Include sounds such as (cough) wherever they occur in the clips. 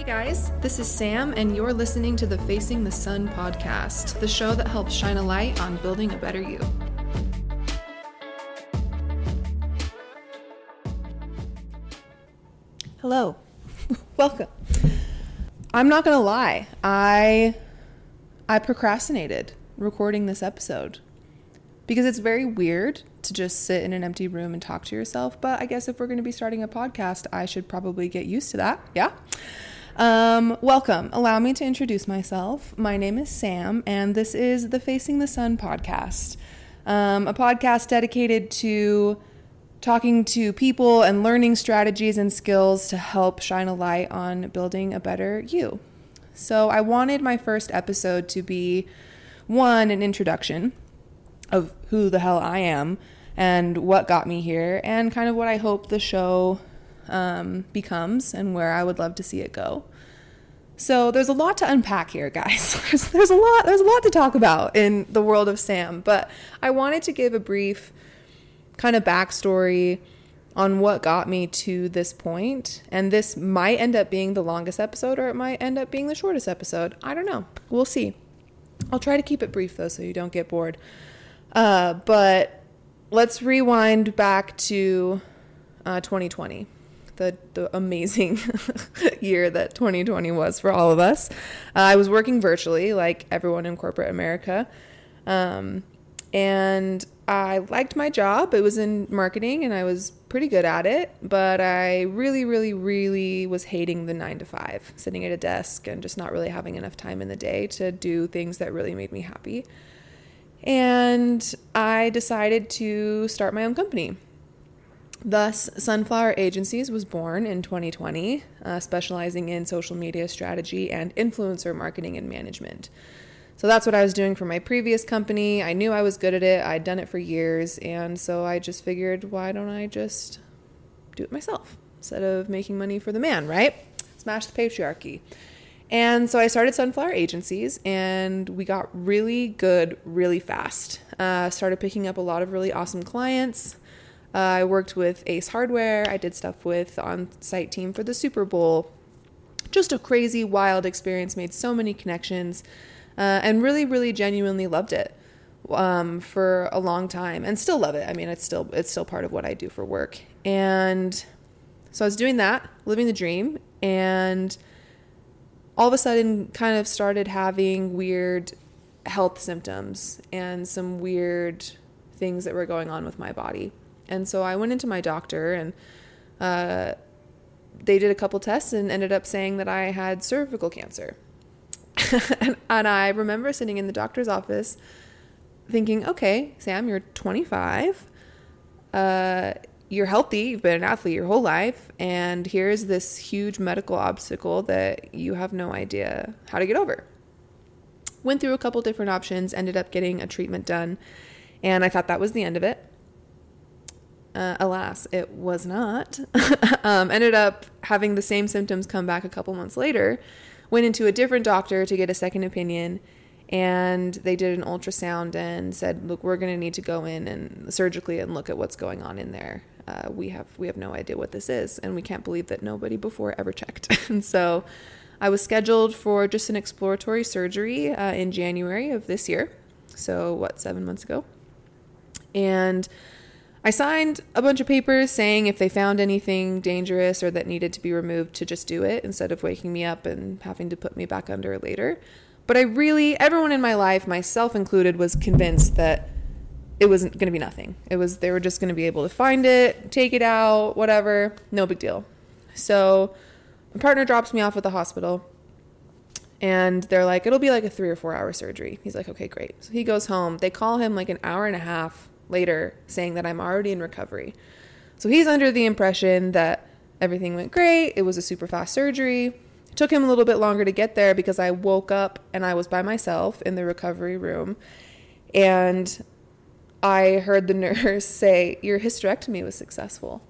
Hey guys, this is Sam, and you're listening to the Facing the Sun podcast, the show that helps shine a light on building a better you. Hello, (laughs) welcome. I'm not gonna lie, I I procrastinated recording this episode because it's very weird to just sit in an empty room and talk to yourself. But I guess if we're going to be starting a podcast, I should probably get used to that. Yeah. Um, welcome. Allow me to introduce myself. My name is Sam, and this is the Facing the Sun podcast, um, a podcast dedicated to talking to people and learning strategies and skills to help shine a light on building a better you. So, I wanted my first episode to be one, an introduction of who the hell I am and what got me here, and kind of what I hope the show um, becomes and where I would love to see it go. So there's a lot to unpack here, guys. (laughs) There's, there's a lot there's a lot to talk about in the world of Sam, but I wanted to give a brief kind of backstory on what got me to this point. and this might end up being the longest episode, or it might end up being the shortest episode. I don't know. We'll see. I'll try to keep it brief though, so you don't get bored. Uh, but let's rewind back to uh, 2020 the, the amazing (laughs) year that 2020 was for all of us. Uh, I was working virtually, like everyone in corporate America. Um, and I liked my job. It was in marketing and I was pretty good at it, but I really, really, really was hating the nine to five, sitting at a desk and just not really having enough time in the day to do things that really made me happy. And I decided to start my own company. Thus, Sunflower Agencies was born in 2020, uh, specializing in social media strategy and influencer marketing and management. So that's what I was doing for my previous company. I knew I was good at it, I'd done it for years, and so I just figured, why don't I just do it myself instead of making money for the man, right? Smash the patriarchy. And so I started Sunflower Agencies, and we got really good really fast. Uh, started picking up a lot of really awesome clients. Uh, I worked with Ace Hardware. I did stuff with the on site team for the Super Bowl. Just a crazy, wild experience. Made so many connections, uh, and really, really, genuinely loved it um, for a long time, and still love it. I mean, it's still it's still part of what I do for work. And so I was doing that, living the dream, and all of a sudden, kind of started having weird health symptoms and some weird things that were going on with my body. And so I went into my doctor and uh, they did a couple tests and ended up saying that I had cervical cancer. (laughs) and, and I remember sitting in the doctor's office thinking, okay, Sam, you're 25. Uh, you're healthy. You've been an athlete your whole life. And here's this huge medical obstacle that you have no idea how to get over. Went through a couple different options, ended up getting a treatment done. And I thought that was the end of it. Uh, alas, it was not. (laughs) um, ended up having the same symptoms come back a couple months later. Went into a different doctor to get a second opinion, and they did an ultrasound and said, "Look, we're going to need to go in and surgically and look at what's going on in there. Uh, we have we have no idea what this is, and we can't believe that nobody before ever checked." (laughs) and so, I was scheduled for just an exploratory surgery uh, in January of this year. So what, seven months ago, and I signed a bunch of papers saying if they found anything dangerous or that needed to be removed to just do it instead of waking me up and having to put me back under later. But I really, everyone in my life, myself included, was convinced that it wasn't going to be nothing. It was, they were just going to be able to find it, take it out, whatever, no big deal. So my partner drops me off at the hospital and they're like, it'll be like a three or four hour surgery. He's like, okay, great. So he goes home. They call him like an hour and a half later saying that I'm already in recovery. So he's under the impression that everything went great. It was a super fast surgery. It took him a little bit longer to get there because I woke up and I was by myself in the recovery room. And I heard the (laughs) nurse say, Your hysterectomy was successful.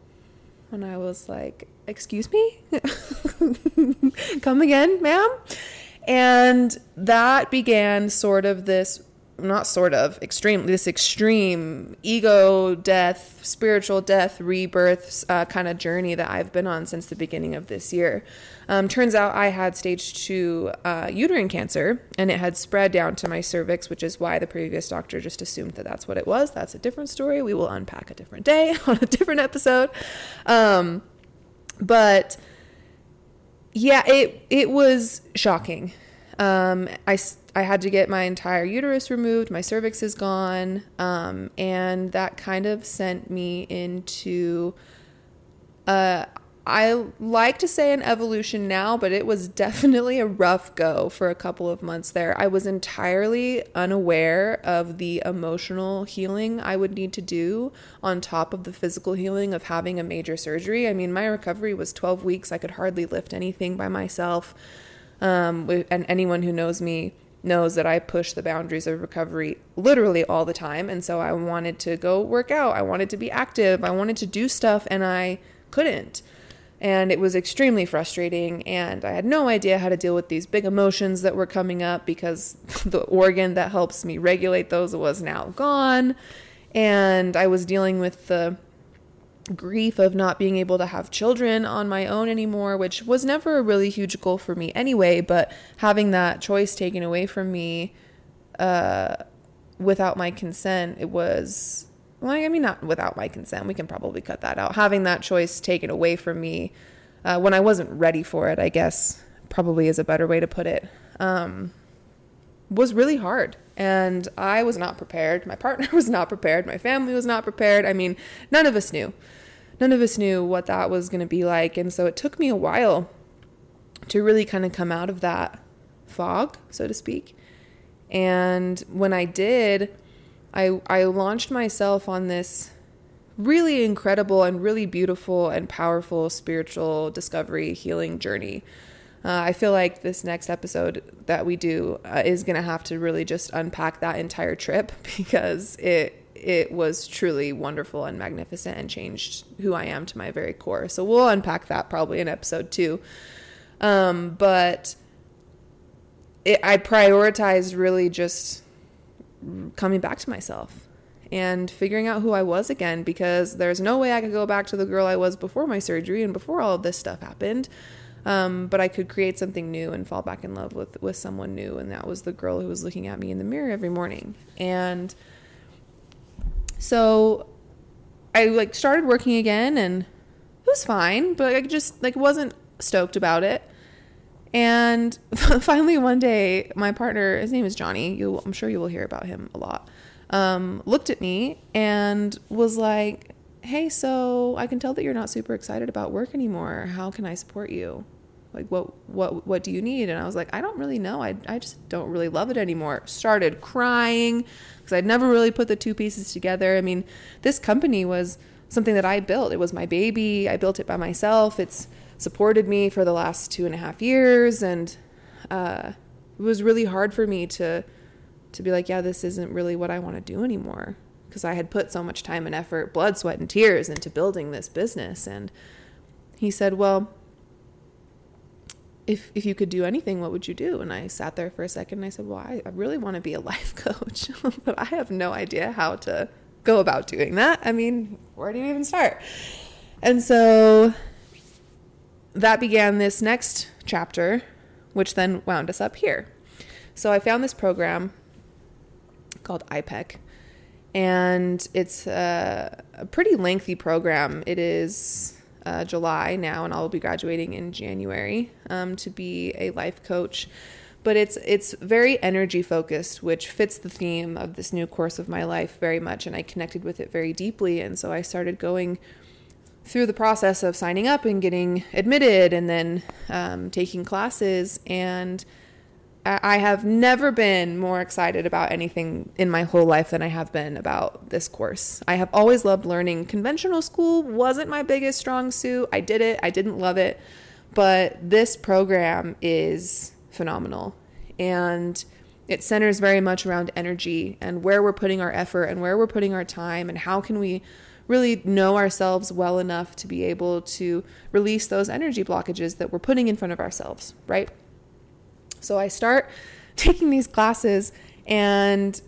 And I was like, Excuse me? (laughs) Come again, ma'am? And that began sort of this not sort of extreme this extreme ego death spiritual death rebirth uh, kind of journey that i've been on since the beginning of this year. Um, turns out i had stage two uh, uterine cancer and it had spread down to my cervix which is why the previous doctor just assumed that that's what it was. That's a different story. We will unpack a different day (laughs) on a different episode. Um, but yeah it it was shocking um, I, I had to get my entire uterus removed, my cervix is gone, um, and that kind of sent me into, uh, I like to say an evolution now, but it was (laughs) definitely a rough go for a couple of months there. I was entirely unaware of the emotional healing I would need to do on top of the physical healing of having a major surgery. I mean, my recovery was 12 weeks. I could hardly lift anything by myself. Um, and anyone who knows me knows that I push the boundaries of recovery literally all the time. And so I wanted to go work out. I wanted to be active. I wanted to do stuff, and I couldn't. And it was extremely frustrating. And I had no idea how to deal with these big emotions that were coming up because (laughs) the organ that helps me regulate those was now gone. And I was dealing with the grief of not being able to have children on my own anymore, which was never a really huge goal for me anyway, but having that choice taken away from me uh, without my consent, it was, well, I mean, not without my consent, we can probably cut that out. Having that choice taken away from me uh, when I wasn't ready for it, I guess, probably is a better way to put it, um, was really hard and I was not prepared. My partner (laughs) was not prepared. My family was not prepared. I mean, none of us knew. None of us knew what that was going to be like. And so it took me a while to really kind of come out of that fog, so to speak. And when I did, I, I launched myself on this really incredible and really beautiful and powerful spiritual discovery healing journey uh, I feel like this next episode that we do uh, is going to have to really just unpack that entire trip (laughs) because it it was truly wonderful and magnificent and changed who I am to my very core. So we'll unpack that probably in episode two. Um, but it, I prioritized really just coming back to myself and figuring out who I was again because there's no way I could go back to the girl I was before my surgery and before all of this stuff happened. Um, but I could create something new and fall back in love with with someone new, and that was the girl who was looking at me in the mirror every morning. And so I like started working again, and it was fine, but I just like wasn't stoked about it. And (laughs) finally, one day, my partner, his name is Johnny. You, I'm sure you will hear about him a lot. Um, looked at me and was like, hey, so I can tell that you're not super excited about work anymore. How can I support you? Like what what what do you need? And I was like, I don't really know. I I just don't really love it anymore. Started crying because I'd never really put the two pieces together. I mean, this company was something that I built. It was my baby. I built it by myself. It's supported me for the last two and a half years, and uh, it was really hard for me to to be like, yeah, this isn't really what I want to do anymore because I had put so much time and effort, blood, sweat, and tears into building this business. And he said, Well, if, if you could do anything, what would you do? And I sat there for a second and I said, Well, I, I really want to be a (laughs) life coach, (laughs) but I have no idea how to go about doing that. I mean, where do you even start? And so that began this next chapter, which then wound us up here. So I found this program called IPEC, and it's a, a pretty lengthy program. It is uh, July now, and I'll be graduating in January um, to be a life coach. But it's it's very energy focused, which fits the theme of this new course of my life very much, and I connected with it very deeply. And so I started going through the process of signing up and getting admitted, and then um, taking classes and I have never been more excited about anything in my whole life than I have been about this course. I have always loved learning. Conventional school wasn't my biggest strong suit. I did it, I didn't love it, but this program is phenomenal. And it centers very much around energy and where we're putting our effort and where we're putting our time and how can we really know ourselves well enough to be able to release those energy blockages that we're putting in front of ourselves, right? So I start (laughs) taking these classes and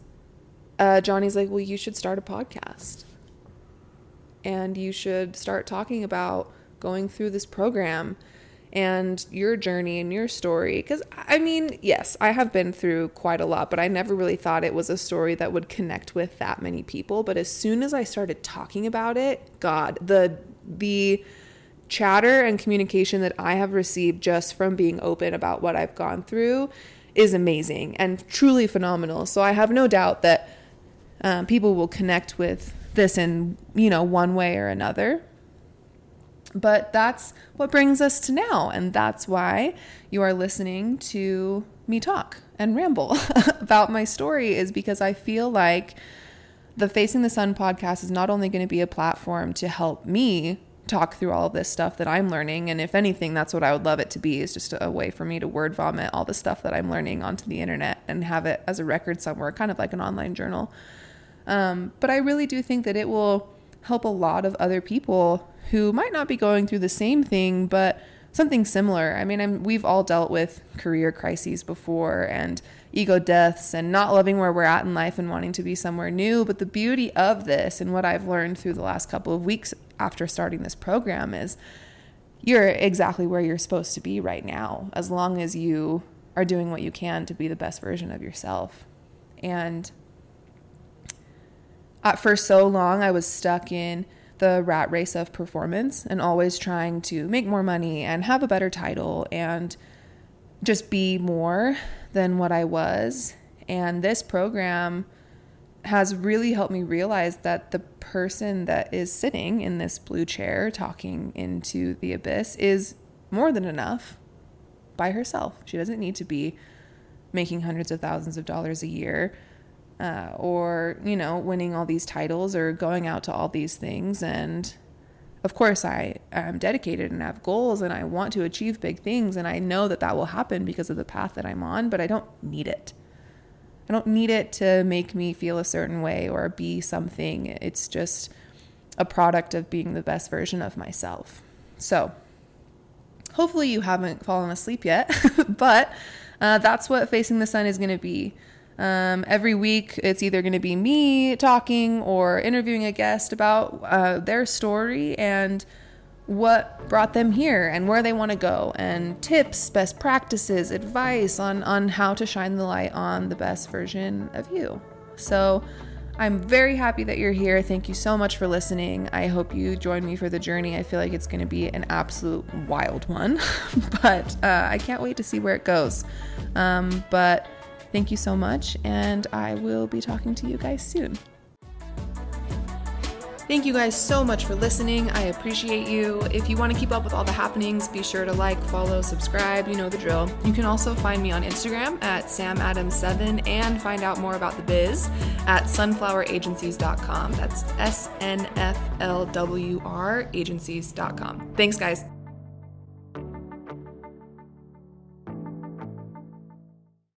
uh, Johnny's like, well, you should start a podcast. And you should start talking about going through this program and your journey and your story. Because, I mean, yes, I have been through quite a lot, but I never really thought it was a story that would connect with that many people. But as soon as I started talking about it, God, the, the, chatter and communication that I have received just from being open about what I've gone through is amazing and truly phenomenal. So I have no doubt that um, people will connect with this in you know one way or another. But that's what brings us to now, and that's why you are listening to me talk and ramble (laughs) about my story is because I feel like the Facing the Sun podcast is not only going to be a platform to help me talk through all of this stuff that I'm learning. And if anything, that's what I would love it to be is just a way for me to word vomit all the stuff that I'm learning onto the internet and have it as a record somewhere, kind of like an online journal. Um, but I really do think that it will help a lot of other people who might not be going through the same thing, but something similar. I mean, I'm, we've all dealt with career crises before and ego deaths and not loving where we're at in life and wanting to be somewhere new. But the beauty of this and what I've learned through the last couple of weeks after starting this program is you're exactly where you're supposed to be right now, as long as you are doing what you can to be the best version of yourself. And for so long, I was stuck in the rat race of performance and always trying to make more money and have a better title and just be more than what I was. And this program has really helped me realize that the person that is sitting in this blue chair talking into the abyss is more than enough by herself. She doesn't need to be making hundreds of thousands of dollars a year uh, or, you know, winning all these titles or going out to all these things. And of course, I am dedicated and have goals and I want to achieve big things. And I know that that will happen because of the path that I'm on, but I don't need it. I don't need it to make me feel a certain way or be something. It's just a product of being the best version of myself. So, hopefully, you haven't fallen asleep yet, (laughs) but uh, that's what Facing the Sun is going to be. Um, every week, it's either going to be me talking or interviewing a guest about uh, their story and what brought them here and where they want to go and tips best practices advice on on how to shine the light on the best version of you. So i'm very happy that you're here. Thank you so much for listening. I hope you join me for the journey. I feel like it's going to be an absolute wild one (laughs) but uh, i can't wait to see where it goes. Um, but thank you so much and i will be talking to you guys soon Thank you guys so much for listening. I appreciate you. If you want to keep up with all the happenings, be sure to like, follow, subscribe. You know the drill. You can also find me on Instagram at samadams7 and find out more about the biz at sunfloweragencies.com. That's S N F L W R agencies.com. Thanks, guys.